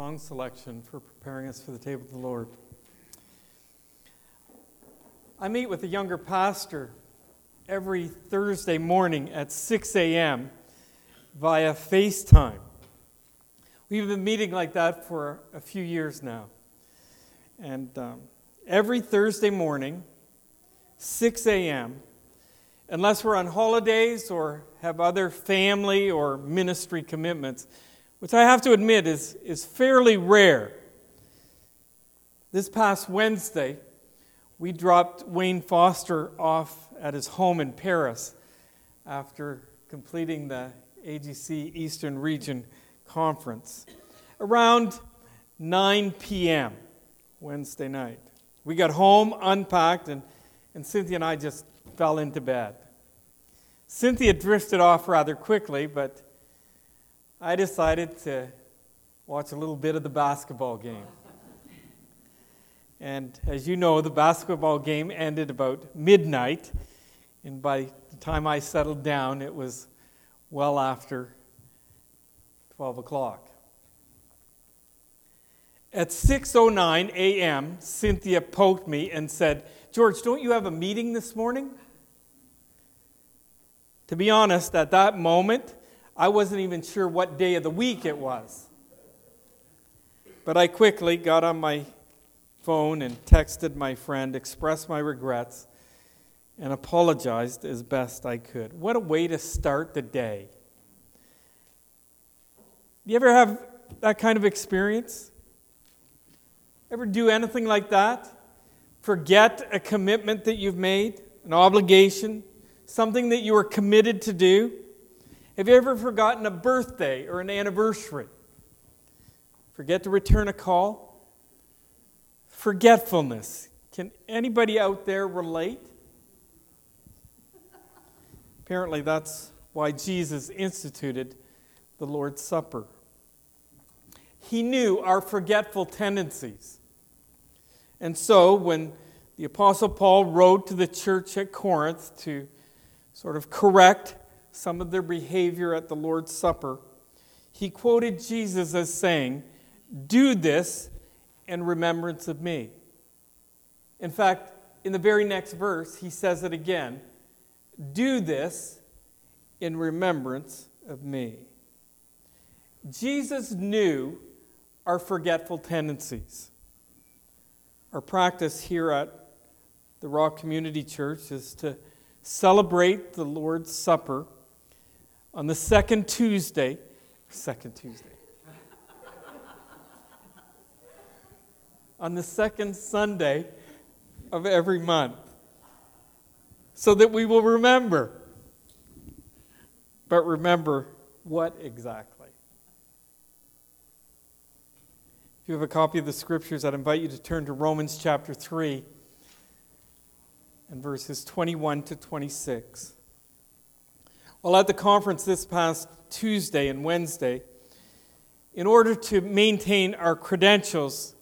song selection for preparing us for the table of the Lord. I meet with a younger pastor every Thursday morning at 6 a.m. via FaceTime. We've been meeting like that for a few years now. And um, every Thursday morning, 6 a.m., unless we're on holidays or have other family or ministry commitments, which I have to admit is, is fairly rare. This past Wednesday, we dropped Wayne Foster off at his home in Paris after completing the AGC Eastern Region Conference around 9 p.m. Wednesday night. We got home, unpacked, and, and Cynthia and I just fell into bed. Cynthia drifted off rather quickly, but I decided to watch a little bit of the basketball game. And as you know, the basketball game ended about midnight, and by the time I settled down, it was well after 12 o'clock. At 6:09 a.m., Cynthia poked me and said, "George, don't you have a meeting this morning?" To be honest, at that moment, I wasn't even sure what day of the week it was. But I quickly got on my phone and texted my friend, expressed my regrets, and apologized as best I could. What a way to start the day. Do you ever have that kind of experience? Ever do anything like that? Forget a commitment that you've made, an obligation, something that you were committed to do? Have you ever forgotten a birthday or an anniversary? Forget to return a call? Forgetfulness. Can anybody out there relate? Apparently, that's why Jesus instituted the Lord's Supper. He knew our forgetful tendencies. And so, when the Apostle Paul wrote to the church at Corinth to sort of correct some of their behavior at the Lord's Supper, he quoted Jesus as saying, Do this in remembrance of me. In fact, in the very next verse, he says it again Do this in remembrance of me. Jesus knew our forgetful tendencies. Our practice here at the Rock Community Church is to celebrate the Lord's Supper on the second Tuesday, second Tuesday, on the second Sunday of every month, so that we will remember. But remember what exactly? If you have a copy of the scriptures, I'd invite you to turn to Romans chapter 3 and verses 21 to 26. Well, at the conference this past Tuesday and Wednesday, in order to maintain our credentials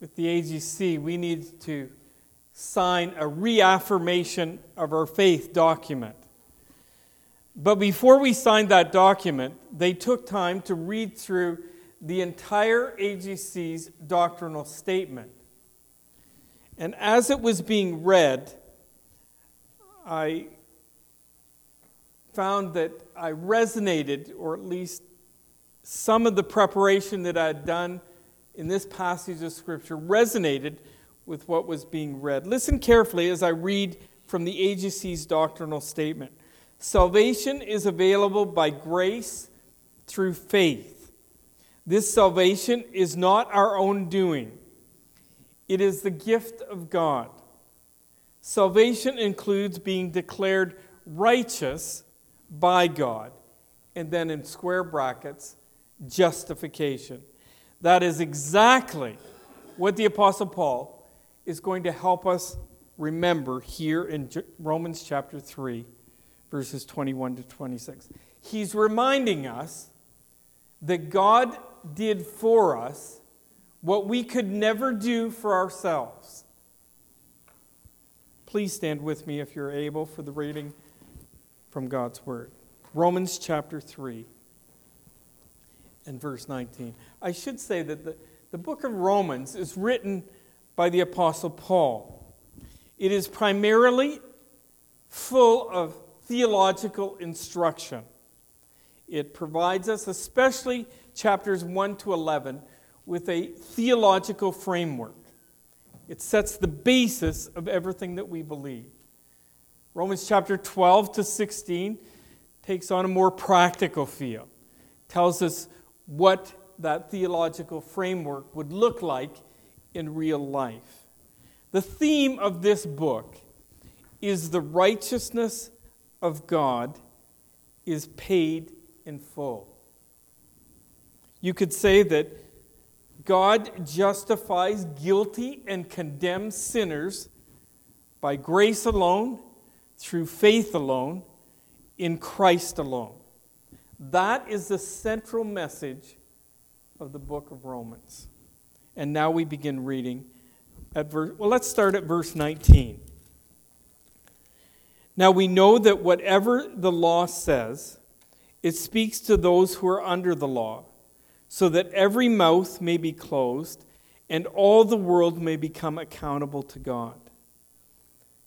with the AGC, we need to sign a reaffirmation of our faith document. But before we signed that document, they took time to read through the entire AGC's doctrinal statement. And as it was being read, I found that I resonated, or at least some of the preparation that I had done in this passage of Scripture resonated with what was being read. Listen carefully as I read from the AGC's doctrinal statement. Salvation is available by grace through faith. This salvation is not our own doing, it is the gift of God. Salvation includes being declared righteous by God. And then in square brackets, justification. That is exactly what the Apostle Paul is going to help us remember here in Romans chapter 3, verses 21 to 26. He's reminding us that God did for us what we could never do for ourselves. Please stand with me if you're able for the reading from God's Word. Romans chapter 3. and verse 19. I should say that the, the book of Romans is written by the Apostle Paul. It is primarily full of theological instruction. It provides us, especially chapters 1 to 11, with a theological framework. It sets the basis of everything that we believe. Romans chapter 12 to 16 takes on a more practical feel, tells us what that theological framework would look like in real life. The theme of this book is the righteousness of God is paid in full. You could say that God justifies guilty and condemns sinners by grace alone, through faith alone, in Christ alone. That is the central message of the book of Romans. And now we begin reading at verse well let's start at verse 19. Now we know that whatever the law says it speaks to those who are under the law so that every mouth may be closed and all the world may become accountable to God.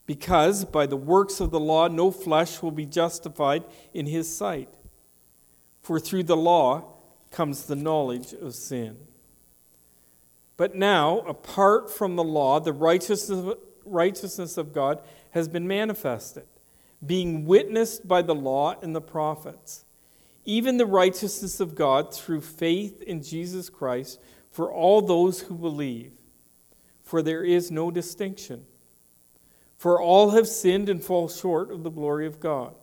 Because by the works of the law no flesh will be justified in his sight. For through the law comes the knowledge of sin. But now, apart from the law, the righteousness, righteousness of God has been manifested, being witnessed by the law and the prophets, even the righteousness of God through faith in Jesus Christ for all those who believe. For there is no distinction. For all have sinned and fall short of the glory of God,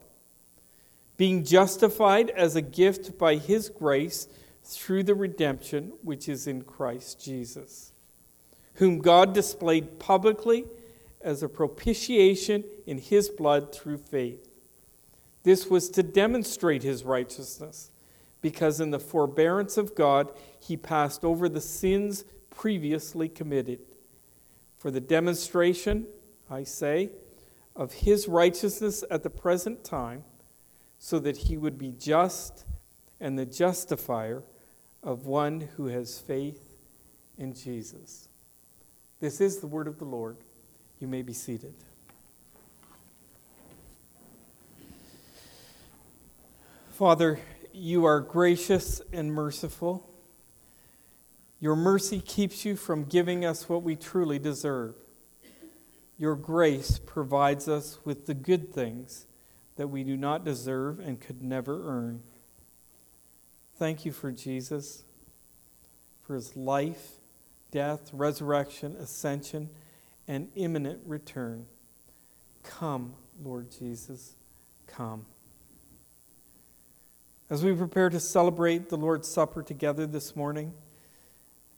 being justified as a gift by his grace through the redemption which is in Christ Jesus, whom God displayed publicly as a propitiation in his blood through faith. This was to demonstrate his righteousness, because in the forbearance of God he passed over the sins previously committed. For the demonstration, I say, of his righteousness at the present time, so that he would be just and the justifier of one who has faith in Jesus. This is the word of the Lord. You may be seated. Father, you are gracious and merciful. Your mercy keeps you from giving us what we truly deserve. Your grace provides us with the good things that we do not deserve and could never earn. Thank you for Jesus, for his life, death, resurrection, ascension, and imminent return. Come, Lord Jesus, come. As we prepare to celebrate the Lord's Supper together this morning,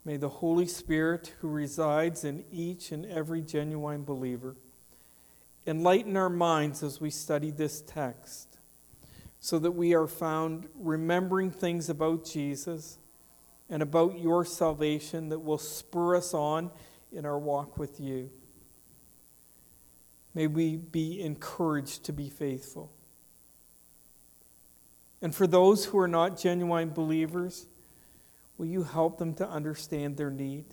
may the Holy Spirit, who resides in each and every genuine believer, enlighten our minds as we study this text so that we are found remembering things about Jesus and about your salvation that will spur us on in our walk with you. May we be encouraged to be faithful. And for those who are not genuine believers, will you help them to understand their need?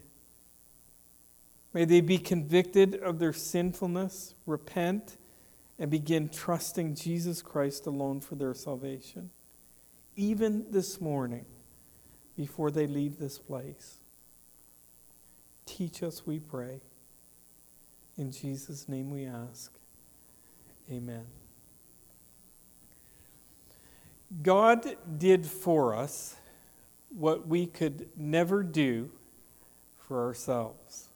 May they be convicted of their sinfulness, repent, and begin trusting Jesus Christ alone for their salvation, even this morning before they leave this place. Teach us, we pray. In Jesus' name we ask. Amen. God did for us what we could never do for ourselves.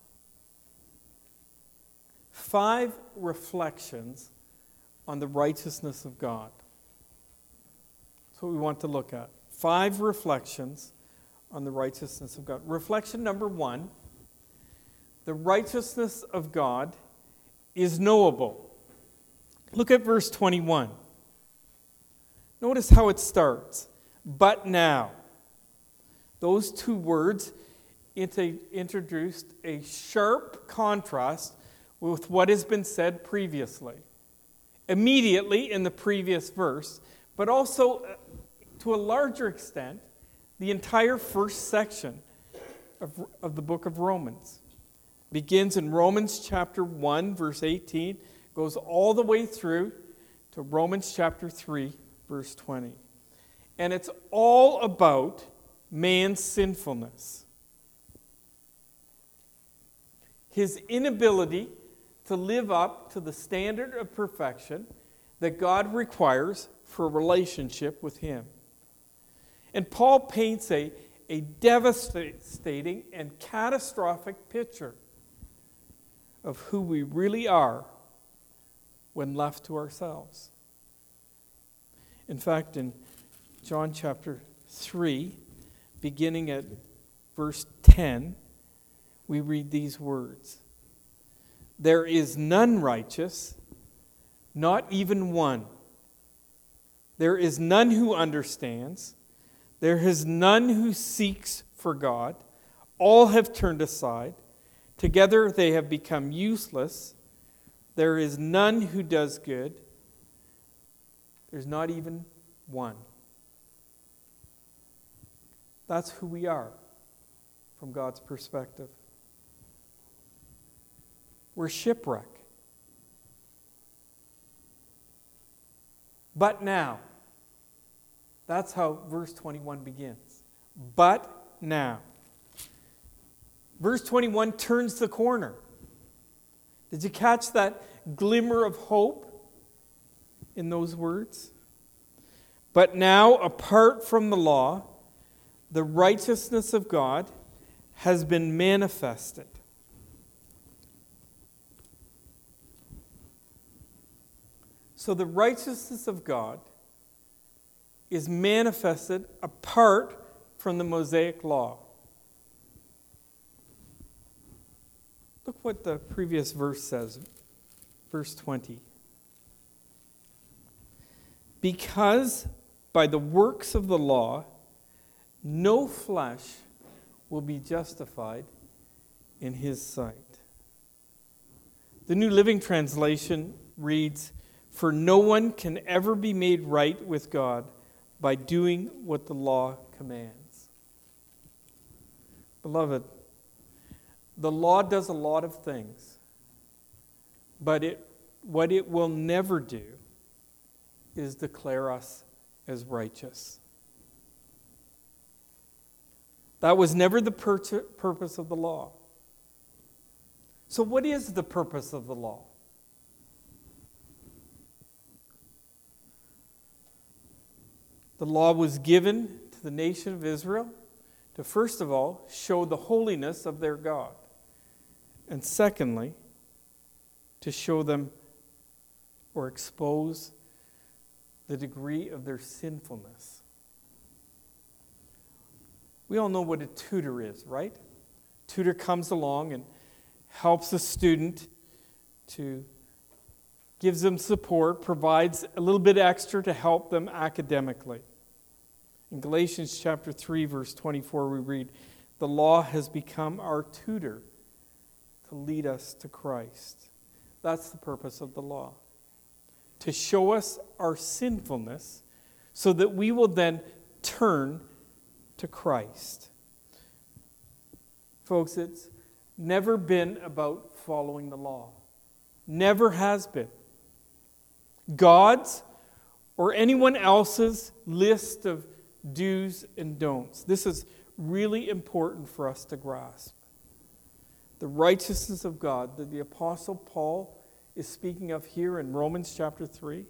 Five reflections on the righteousness of God. That's what we want to look at. Five reflections on the righteousness of God. Reflection number one the righteousness of God is knowable. Look at verse 21. Notice how it starts. But now. Those two words introduced a sharp contrast with what has been said previously immediately in the previous verse, but also uh, to a larger extent The entire first section of, of the book of Romans begins in Romans chapter 1, verse 18, goes all the way through to Romans chapter 3, verse 20. And it's all about man's sinfulness. His inability to live up to the standard of perfection that God requires for a relationship with Him. And Paul paints a, a devastating and catastrophic picture of who we really are when left to ourselves. In fact, in John chapter 3, beginning at verse 10, we read these words There is none righteous, not even one. There is none who understands. There is none who seeks for God. All have turned aside. Together they have become useless. There is none who does good. There's not even one. That's who we are from God's perspective. We're shipwreck. But now, that's how verse 21 begins. But now. Verse 21 turns the corner. Did you catch that glimmer of hope in those words? But now, apart from the law, the righteousness of God has been manifested. So, the righteousness of God is manifested apart from the Mosaic law. Look what the previous verse says, verse 20. Because by the works of the law, no flesh will be justified in his sight. The New Living Translation reads, For no one can ever be made right with God by doing what the law commands. Beloved, the law does a lot of things, but it, what it will never do is declare us as righteous. That was never the pur- purpose of the law. So, what is the purpose of the law? The law was given to the nation of Israel to, first of all, show the holiness of their God. And secondly, to show them or expose the degree of their sinfulness. We all know what a tutor is, right? Tutor comes along and helps a student to gives them support, provides a little bit extra to help them academically. In Galatians chapter 3 verse 24 we read, "The law has become our tutor to lead us to Christ." That's the purpose of the law. To show us our sinfulness so that we will then turn to Christ. Folks, it's never been about following the law. Never has been. God's or anyone else's list of do's and don'ts. This is really important for us to grasp. The righteousness of God that the Apostle Paul is speaking of here in Romans chapter 3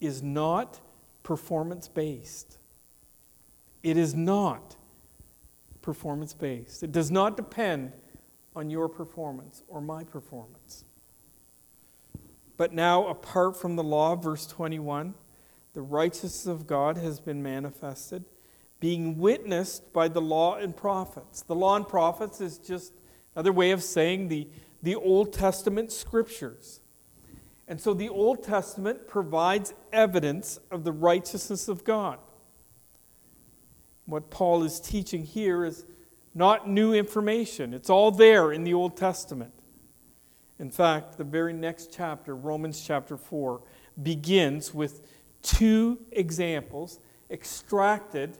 is not performance based. It is not performance based. It does not depend on your performance or my performance. But now, apart from the law, verse 21, the righteousness of God has been manifested, being witnessed by the law and prophets. The law and prophets is just another way of saying the, the Old Testament scriptures. And so the Old Testament provides evidence of the righteousness of God. What Paul is teaching here is not new information, it's all there in the Old Testament. In fact, the very next chapter, Romans chapter 4, begins with two examples extracted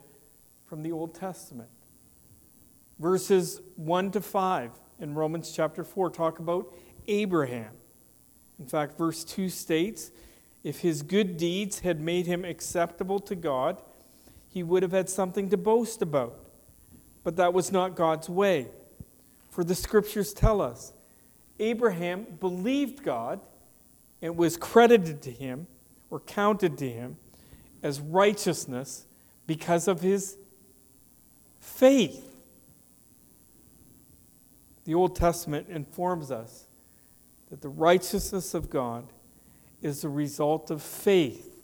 from the Old Testament. Verses 1 to 5 in Romans chapter 4 talk about Abraham. In fact, verse 2 states if his good deeds had made him acceptable to God, he would have had something to boast about. But that was not God's way. For the scriptures tell us Abraham believed God and was credited to him or counted to him as righteousness because of his faith. The Old Testament informs us that the righteousness of God is the result of faith,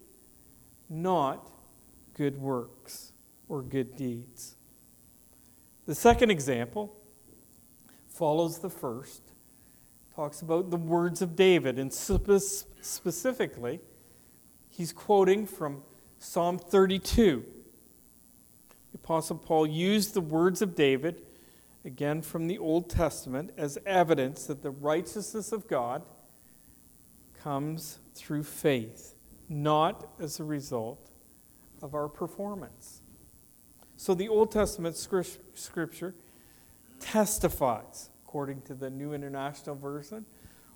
not good works or good deeds. The second example follows the first, talks about the words of David, and specifically, he's quoting from Psalm 32. The Apostle Paul used the words of David, again from the Old Testament, as evidence that the righteousness of God comes through faith, not as a result of our performance. So the Old Testament scripture testifies, according to the New International Version,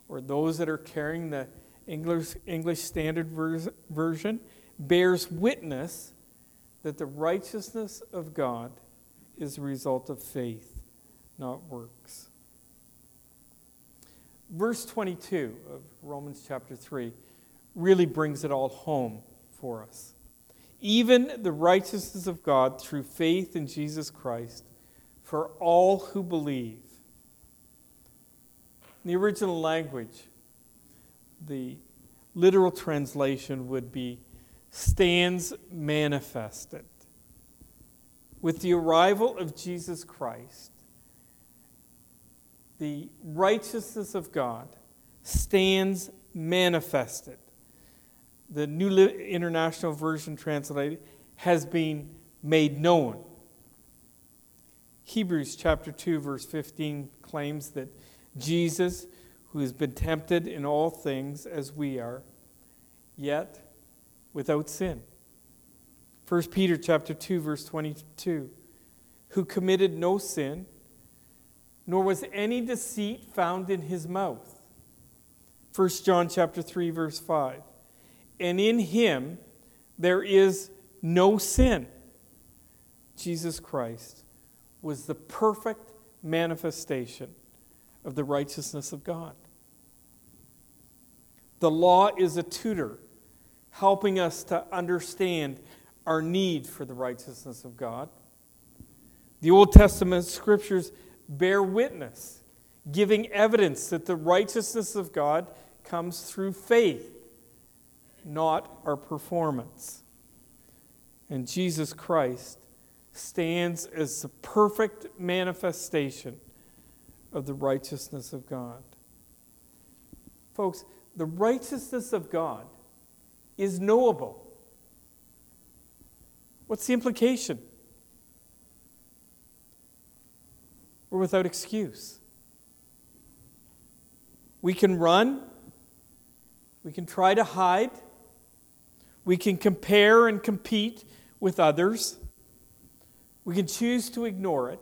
or those that are carrying the English, English Standard Version, bears witness that the righteousness of God is a result of faith, not works. Verse 22 of Romans chapter 3 really brings it all home for us. Even the righteousness of God through faith in Jesus Christ for all who believe. In the original language, the literal translation would be stands manifested. With the arrival of Jesus Christ, the righteousness of God stands manifested. The New International Version translated has been made known. Hebrews chapter 2 verse 15 claims that Jesus who has been tempted in all things as we are yet without sin. 1 Peter chapter 2 verse 22 who committed no sin nor was any deceit found in his mouth. 1 John chapter 3 verse 5 and in him there is no sin. Jesus Christ was the perfect manifestation of the righteousness of God. The law is a tutor helping us to understand our need for the righteousness of God. The Old Testament scriptures bear witness, giving evidence that the righteousness of God comes through faith, not our performance. And Jesus Christ stands as the perfect manifestation of the righteousness of God. Folks, the righteousness of God is knowable. What's the implication? We're without excuse. We can run, we can try to hide, we can compare and compete with others. We can choose to ignore it.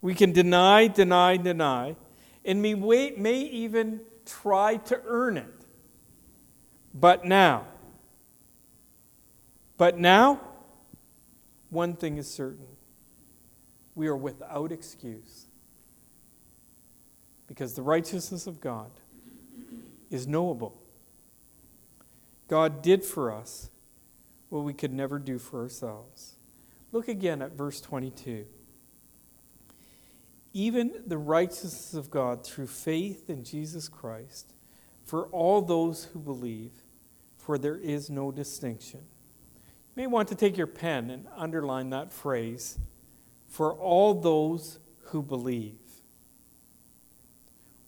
We can deny, deny, deny, and we may even try to earn it. But now, but now, one thing is certain we are without excuse. Because the righteousness of God is knowable. God did for us what we could never do for ourselves. Look again at verse 22. Even the righteousness of God through faith in Jesus Christ for all those who believe, for there is no distinction. You may want to take your pen and underline that phrase for all those who believe.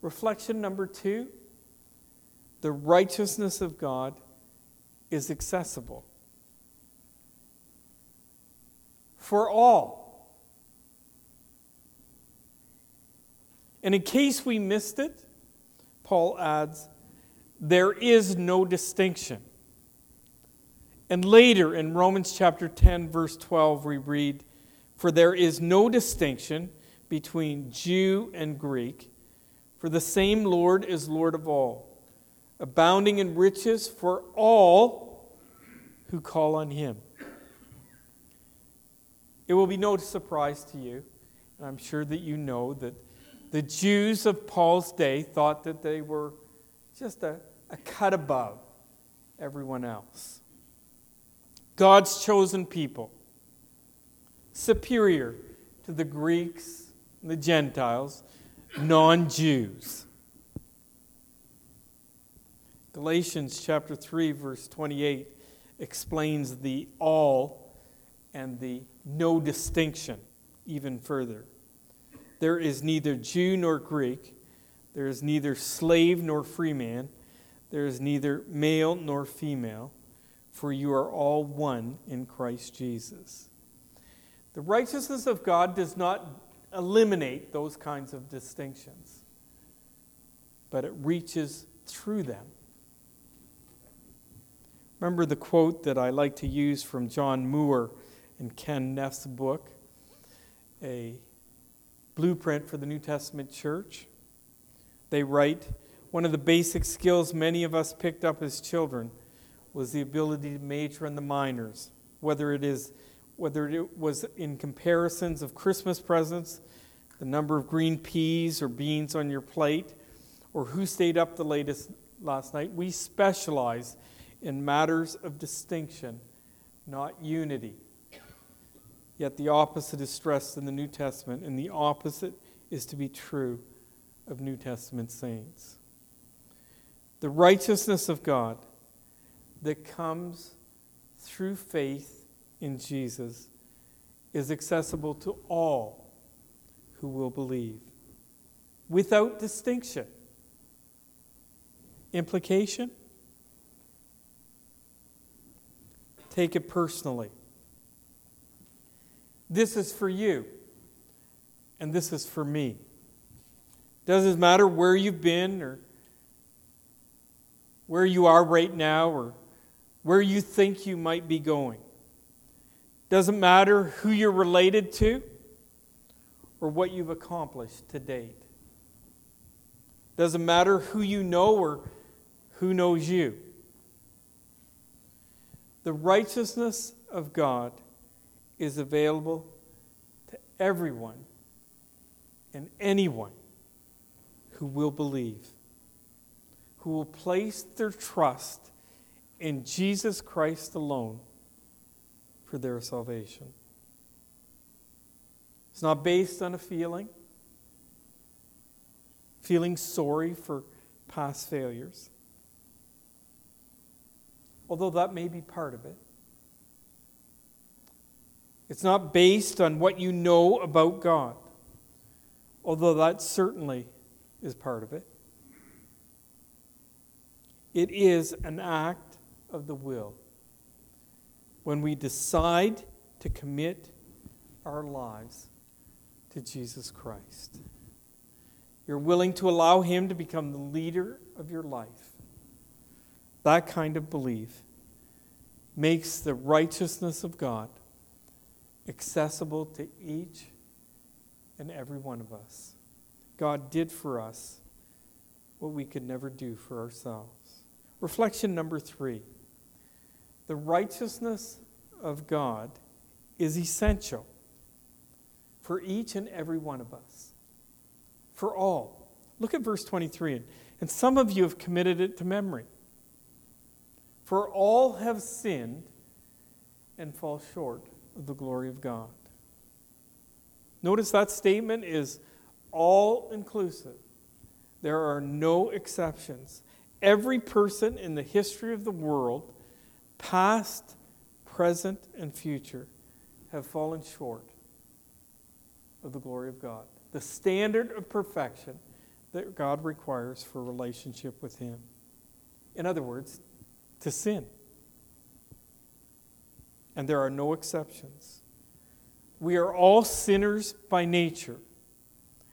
Reflection number two the righteousness of God is accessible for all. And in case we missed it, Paul adds, there is no distinction. And later in Romans chapter 10, verse 12, we read, For there is no distinction between Jew and Greek, for the same Lord is Lord of all, abounding in riches for all who call on him. It will be no surprise to you, and I'm sure that you know that the Jews of Paul's day thought that they were just a, a cut above everyone else. God's chosen people, superior to the Greeks and the Gentiles, non Jews. Galatians chapter 3, verse 28 explains the all and the no distinction even further. There is neither Jew nor Greek, there is neither slave nor free man, there is neither male nor female, for you are all one in Christ Jesus. The righteousness of God does not eliminate those kinds of distinctions, but it reaches through them. Remember the quote that I like to use from John Moore in Ken Neff's book, A Blueprint for the New Testament Church? They write, one of the basic skills many of us picked up as children was the ability to major in the minors, whether it is whether it was in comparisons of Christmas presents, the number of green peas or beans on your plate, or who stayed up the latest last night. We specialize in matters of distinction, not unity. Yet the opposite is stressed in the New Testament, and the opposite is to be true of New Testament saints. The righteousness of God that comes through faith in Jesus is accessible to all who will believe without distinction. Implication? Take it personally. This is for you, and this is for me. Doesn't matter where you've been or where you are right now or where you think you might be going. Doesn't matter who you're related to or what you've accomplished to date. Doesn't matter who you know or who knows you. The righteousness of God is available to everyone and anyone who will believe, who will place their trust in Jesus Christ alone for their salvation. It's not based on a feeling, feeling sorry for past failures, although that may be part of it. It's not based on what you know about God, although that certainly is part of it. It is an act of the will when we decide to commit our lives to Jesus Christ. You're willing to allow Him to become the leader of your life. That kind of belief makes the righteousness of God accessible to each and every one of us. God did for us what we could never do for ourselves. Reflection number three the righteousness of God is essential for each and every one of us, for all. Look at verse 23, and some of you have committed it to memory. For all have sinned and fall short of the glory of God. Notice that statement is all inclusive. There are no exceptions. Every person in the history of the world, past, present, and future, have fallen short of the glory of God. The standard of perfection that God requires for relationship with Him. In other words, to sin. And there are no exceptions. We are all sinners by nature.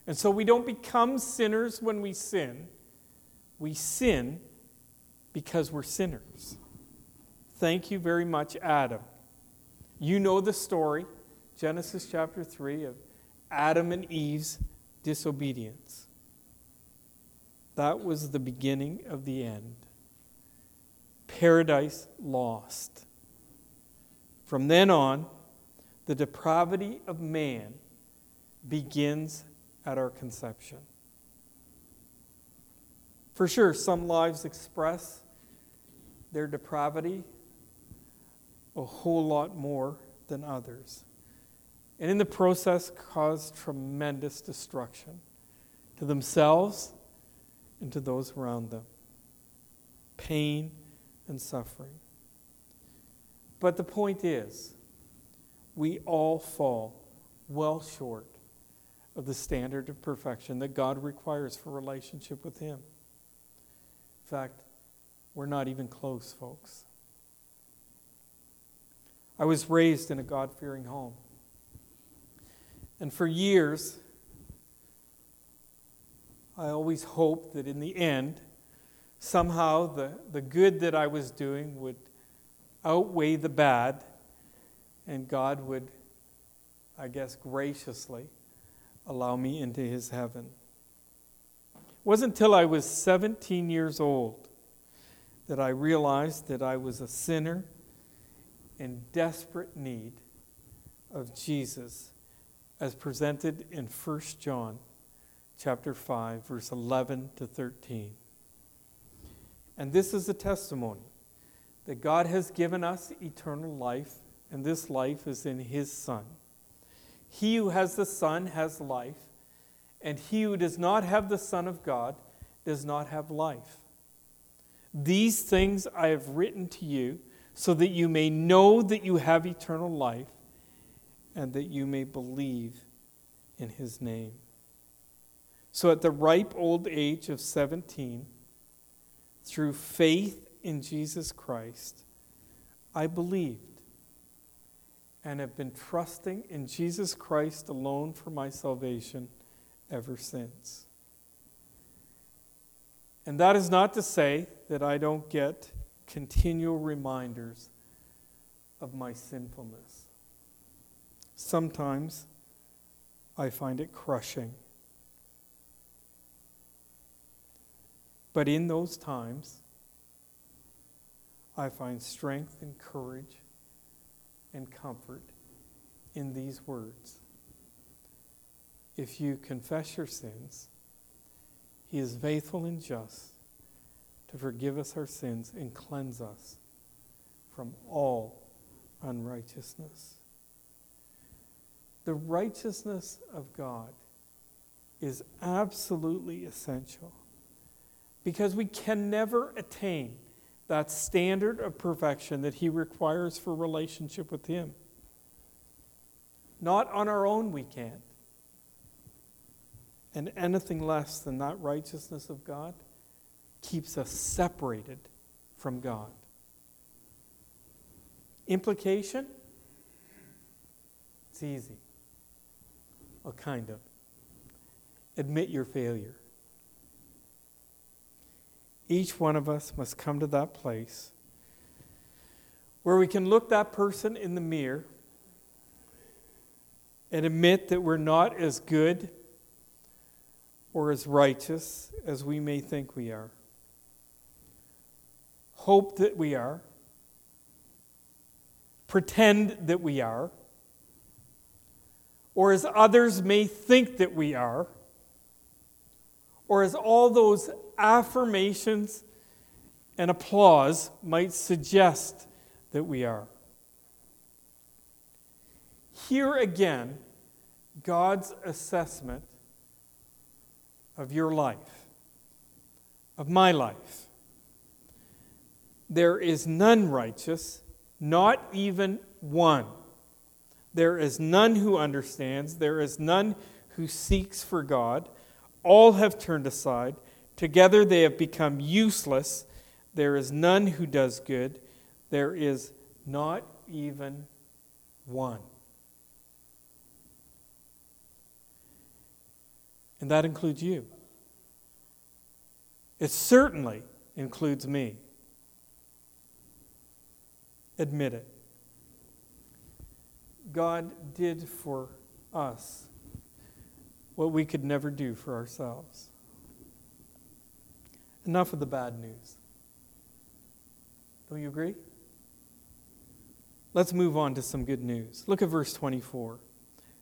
And so we don't become sinners when we sin. We sin because we're sinners Thank you very much, Adam. You know the story, Genesis chapter 3, of Adam and Eve's disobedience. That was the beginning of the end. Paradise lost. From then on, the depravity of man begins at our conception. For sure, some lives express their depravity a whole lot more than others. And in the process, cause tremendous destruction to themselves and to those around them. Pain and suffering. But the point is, we all fall well short of the standard of perfection that God requires for relationship with Him. In fact, we're not even close, folks. I was raised in a God fearing home. And for years, I always hoped that in the end, somehow the, the good that I was doing would outweigh the bad, and God would, I guess, graciously allow me into his heaven. It wasn't until I was 17 years old that I realized that I was a sinner in desperate need of Jesus as presented in 1 John chapter 5 verse 11 to 13. And this is the testimony that God has given us eternal life, and this life is in His Son. He who has the Son has life, and he who does not have the Son of God does not have life. These things I have written to you so that you may know that you have eternal life and that you may believe in his name. So at the ripe old age of 17, through faith in Jesus Christ, I believed and have been trusting in Jesus Christ alone for my salvation ever since. And that is not to say that I don't get continual reminders of my sinfulness. Sometimes I find it crushing. But in those times, I find strength and courage and comfort in these words. If you confess your sins, He is faithful and just to forgive us our sins and cleanse us from all unrighteousness. The righteousness of God is absolutely essential because we can never attain that standard of perfection that He requires for relationship with Him. Not on our own, we can't. And anything less than that righteousness of God keeps us separated from God. Implication? It's easy. Well, kind of. Admit your failure. Each one of us must come to that place where we can look that person in the mirror and admit that we're not as good or as righteous as we may think we are. Hope that we are. Pretend that we are. Or as others may think that we are or as all those affirmations and applause might suggest that we are. Here again, God's assessment of your life, of my life. There is none righteous, not even one. There is none who understands, there is none who seeks for God. All have turned aside. Together they have become useless. There is none who does good. There is not even one. And that includes you. It certainly includes me. admit it. God did for us what we could never do for ourselves. Enough of the bad news. Don't you agree? Let's move on to some good news. Look at verse 24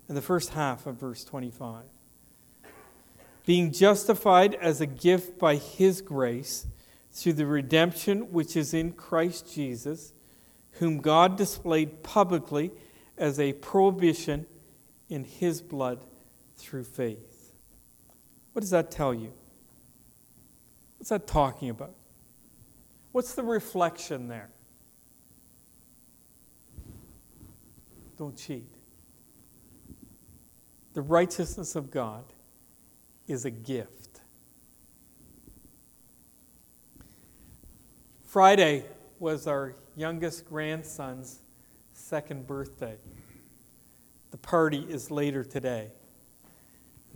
and the first half of verse 25. Being justified as a gift by his grace through the redemption which is in Christ Jesus, whom God displayed publicly as a propitiation in his blood through faith. What does that tell you? What's that talking about? What's the reflection there? Don't cheat. The righteousness of God is a gift. Friday was our youngest grandson's second birthday. The party is later today.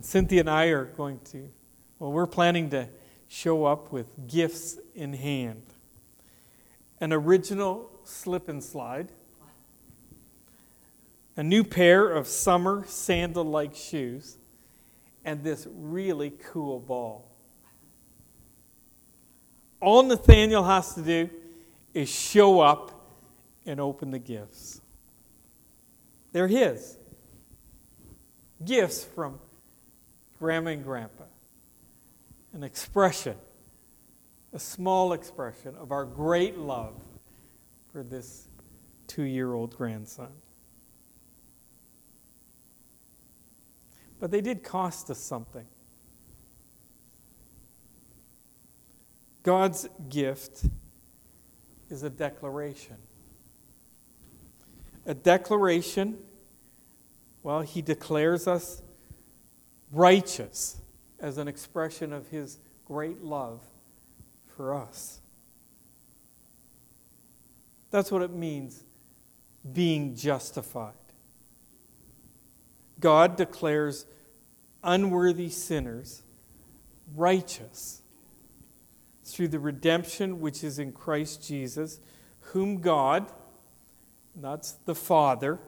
Cynthia and I are going to, well, we're planning to show up with gifts in hand an original slip and slide, a new pair of summer sandal like shoes, and this really cool ball. All Nathaniel has to do is show up and open the gifts. They're his. Gifts from Grandma and Grandpa. An expression, a small expression of our great love for this two year old grandson. But they did cost us something. God's gift is a declaration. A declaration, well, he declares us righteous as an expression of his great love for us. That's what it means being justified. God declares unworthy sinners righteous through the redemption which is in Christ Jesus, whom God, that's the Father,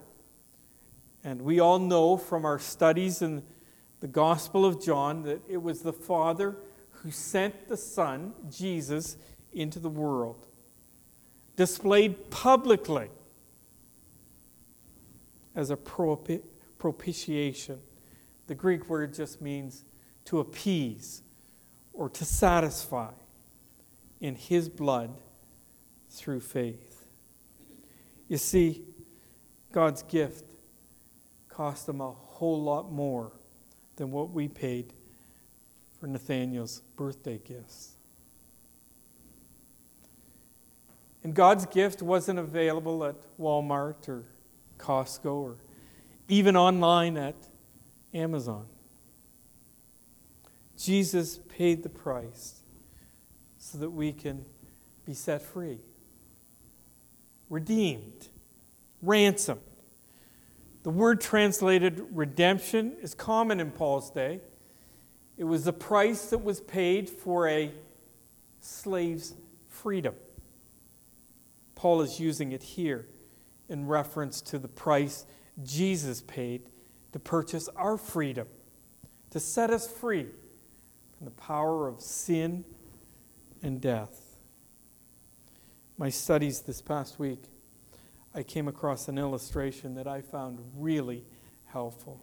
and we all know from our studies in the Gospel of John that it was the Father who sent the Son, Jesus, into the world, displayed publicly as a propitiation. The Greek word just means to appease or to satisfy in his blood through faith. You see, God's gift cost him a whole lot more than what we paid for Nathaniel's birthday gifts. And God's gift wasn't available at Walmart or Costco or even online at Amazon. Jesus paid the price so that we can be set free, redeemed, ransomed. The word translated redemption is common in Paul's day. It was the price that was paid for a slave's freedom. Paul is using it here in reference to the price Jesus paid to purchase our freedom, to set us free from the power of sin and death. My studies this past week, I came across an illustration that I found really helpful.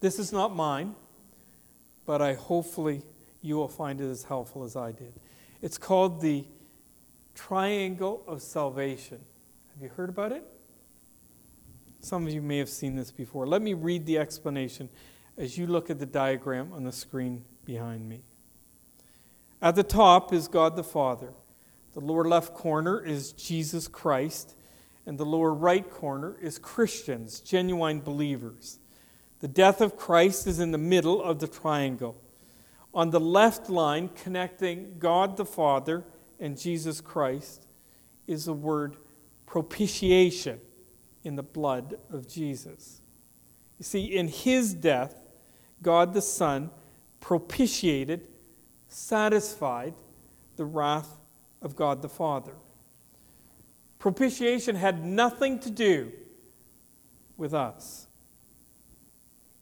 This is not mine, but I hopefully you will find it as helpful as I did. It's called the triangle of salvation. Have you heard about it? Some of you may have seen this before. Let me read the explanation as you look at the diagram on the screen behind me. At the top is God the Father. The lower left corner is Jesus Christ, and the lower right corner is Christians, genuine believers. The death of Christ is in the middle of the triangle. On the left line, connecting God the Father and Jesus Christ, is the word propitiation in the blood of Jesus. You see, in his death, God the Son propitiated, satisfied the wrath of God the Father. Propitiation had nothing to do with us,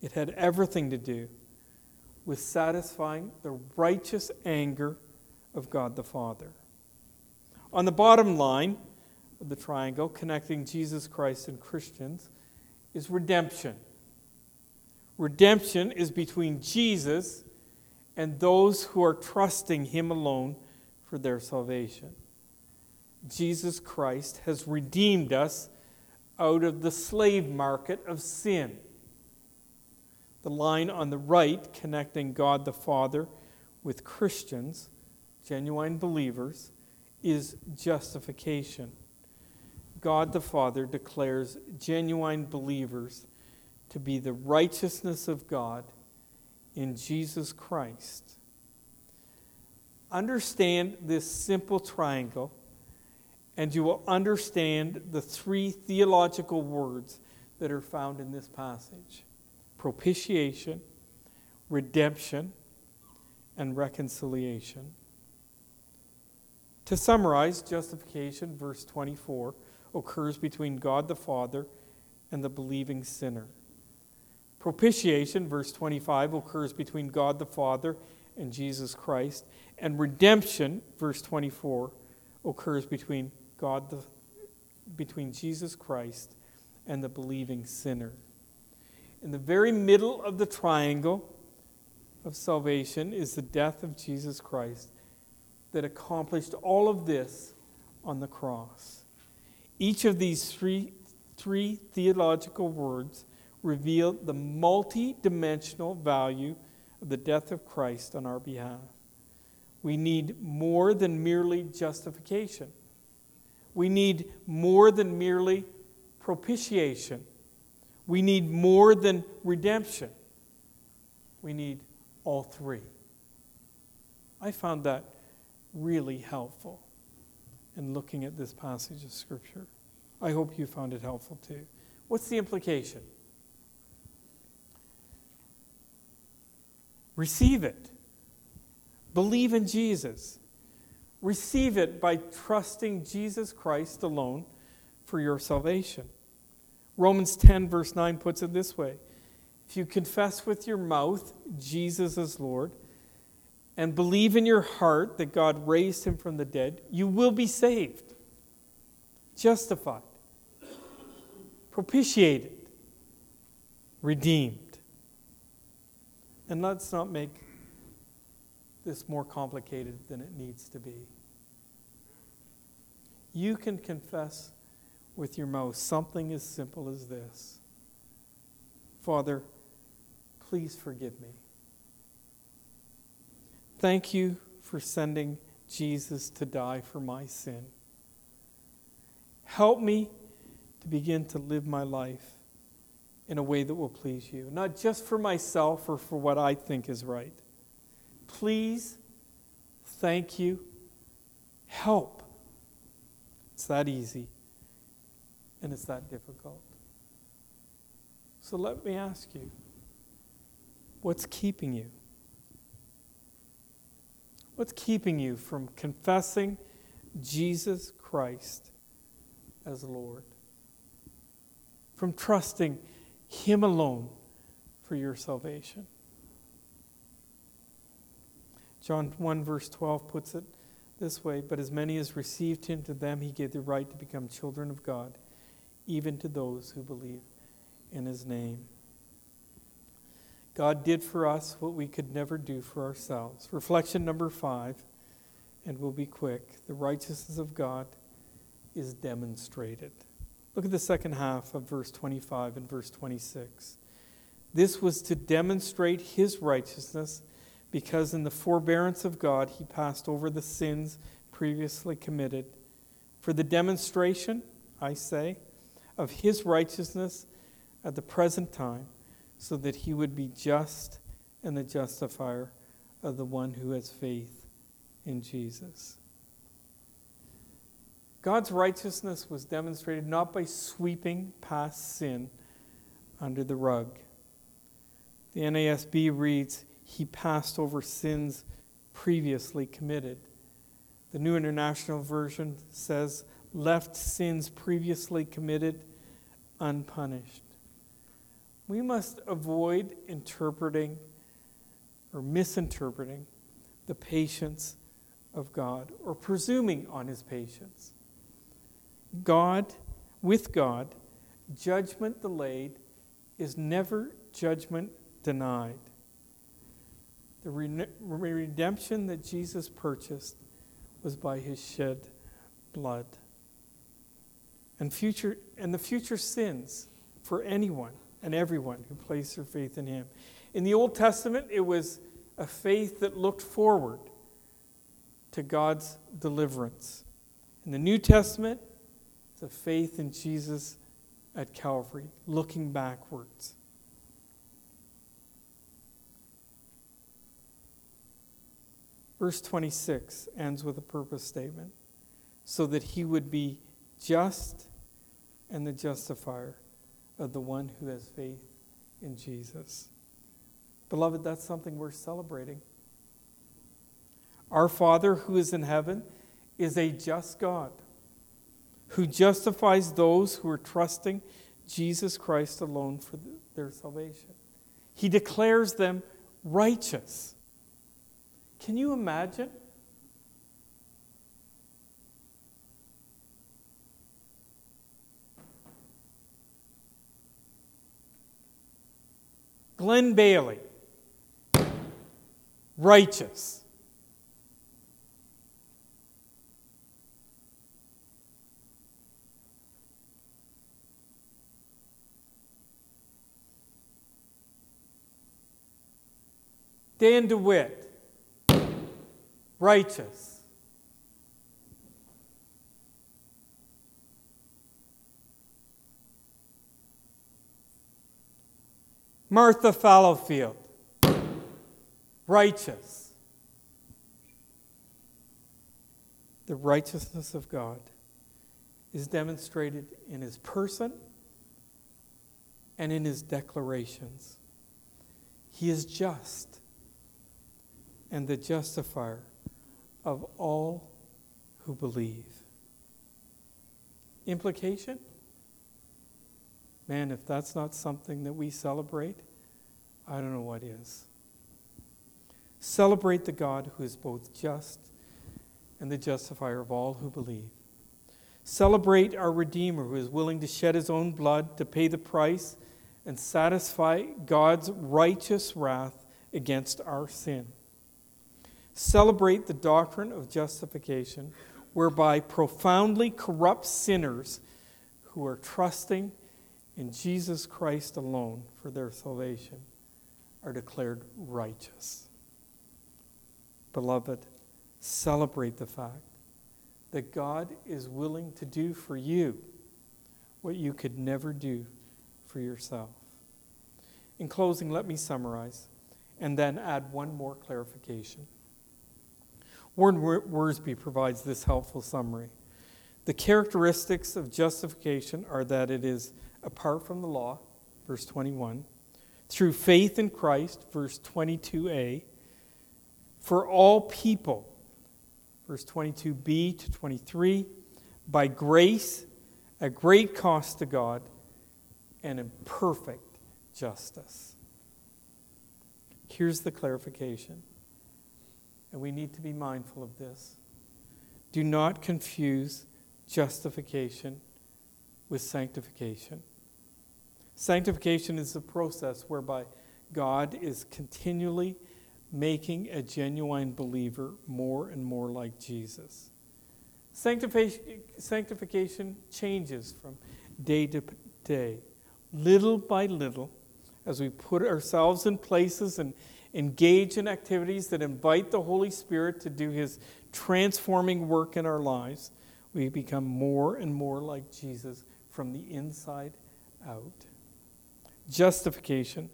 it had everything to do with satisfying the righteous anger of God the Father. On the bottom line of the triangle connecting Jesus Christ and Christians is redemption. Redemption is between Jesus and those who are trusting Him alone for their salvation. Jesus Christ has redeemed us out of the slave market of sin. The line on the right connecting God the Father with Christians, genuine believers, is justification. God the Father declares genuine believers to be the righteousness of God in Jesus Christ. Understand this simple triangle, and you will understand the three theological words that are found in this passage propitiation, redemption, and reconciliation. To summarize, justification, verse 24, occurs between God the Father and the believing sinner. Propitiation, verse 25, occurs between God the Father and Jesus Christ. And redemption, verse 24, occurs between God the, between Jesus Christ and the believing sinner. In the very middle of the triangle of salvation is the death of Jesus Christ that accomplished all of this on the cross. Each of these three, three theological words reveal the multi dimensional value of the death of Christ on our behalf. We need more than merely justification. We need more than merely propitiation. We need more than redemption. We need all three. I found that really helpful in looking at this passage of Scripture. I hope you found it helpful too. What's the implication? Receive it. Believe in Jesus. Receive it by trusting Jesus Christ alone for your salvation. Romans 10, verse 9 puts it this way If you confess with your mouth Jesus is Lord and believe in your heart that God raised him from the dead, you will be saved, justified, propitiated, redeemed. And let's not make this more complicated than it needs to be. You can confess with your mouth something as simple as this Father, please forgive me. Thank you for sending Jesus to die for my sin. Help me to begin to live my life in a way that will please you, not just for myself or for what I think is right. Please, thank you, help. It's that easy and it's that difficult. So let me ask you what's keeping you? What's keeping you from confessing Jesus Christ as Lord? From trusting him alone for your salvation. John 1, verse 12 puts it this way But as many as received him, to them he gave the right to become children of God, even to those who believe in his name. God did for us what we could never do for ourselves. Reflection number five, and we'll be quick. The righteousness of God is demonstrated. Look at the second half of verse 25 and verse 26. This was to demonstrate his righteousness because in the forbearance of God he passed over the sins previously committed. For the demonstration, I say, of his righteousness at the present time, so that he would be just and the justifier of the one who has faith in Jesus. God's righteousness was demonstrated not by sweeping past sin under the rug. The NASB reads, He passed over sins previously committed. The New International Version says, left sins previously committed unpunished. We must avoid interpreting or misinterpreting the patience of God or presuming on his patience. God, with God, judgment delayed is never judgment denied. The re- redemption that Jesus purchased was by his shed blood. And, future, and the future sins for anyone and everyone who placed their faith in him. In the Old Testament, it was a faith that looked forward to God's deliverance. In the New Testament, a faith in Jesus at Calvary, looking backwards. Verse 26 ends with a purpose statement so that he would be just and the justifier of the one who has faith in Jesus. Beloved, that's something we're celebrating. Our Father who is in heaven is a just God who justifies those who are trusting Jesus Christ alone for their salvation. He declares them righteous. Can you imagine? Glenn Bailey, righteous. Dan DeWitt, righteous. Martha Fallowfield, righteous. The righteousness of God is demonstrated in his person and in his declarations. He is just and the justifier of all who believe. Implication? Man, if that's not something that we celebrate, I don't know what is. Celebrate the God who is both just and the justifier of all who believe. Celebrate our Redeemer who is willing to shed his own blood to pay the price and satisfy God's righteous wrath against our sin. Celebrate the doctrine of justification, whereby profoundly corrupt sinners who are trusting in Jesus Christ alone for their salvation are declared righteous. Beloved, celebrate the fact that God is willing to do for you what you could never do for yourself. In closing, let me summarize and then add one more clarification. Warren Wiersbe provides this helpful summary. The characteristics of justification are that it is apart from the law, verse 21, through faith in Christ, verse 22a, for all people, verse 22b to 23, by grace, at great cost to God, and in perfect justice. Here's the clarification, and we need to be mindful of this. Do not confuse justification with sanctification. Sanctification is the process whereby God is continually making a genuine believer more and more like Jesus. Sanctification changes from day to day, little by little, as we put ourselves in places and engage in activities that invite the Holy Spirit to do His transforming work in our lives. We become more and more like Jesus from the inside out. Justification,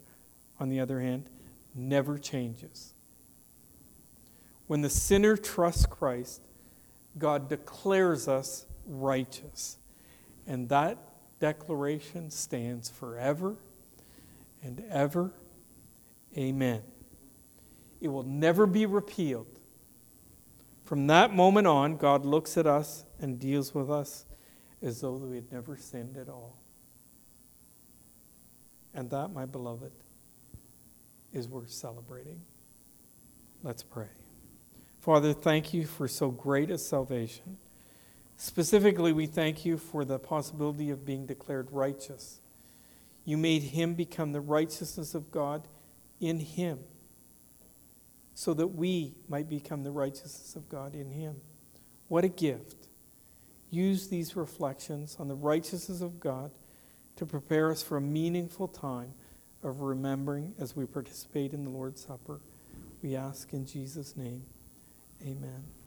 on the other hand, never changes. When the sinner trusts Christ, God declares us righteous. And that declaration stands forever and ever. Amen. It will never be repealed. From that moment on, God looks at us and deals with us as though we had never sinned at all. And that, my beloved, is worth celebrating. Let's pray. Father, thank you for so great a salvation. Specifically, we thank you for the possibility of being declared righteous. You made him become the righteousness of God in him, so that we might become the righteousness of God in him. What a gift. Use these reflections on the righteousness of God to prepare us for a meaningful time of remembering as we participate in the Lord's Supper. We ask in Jesus' name. Amen.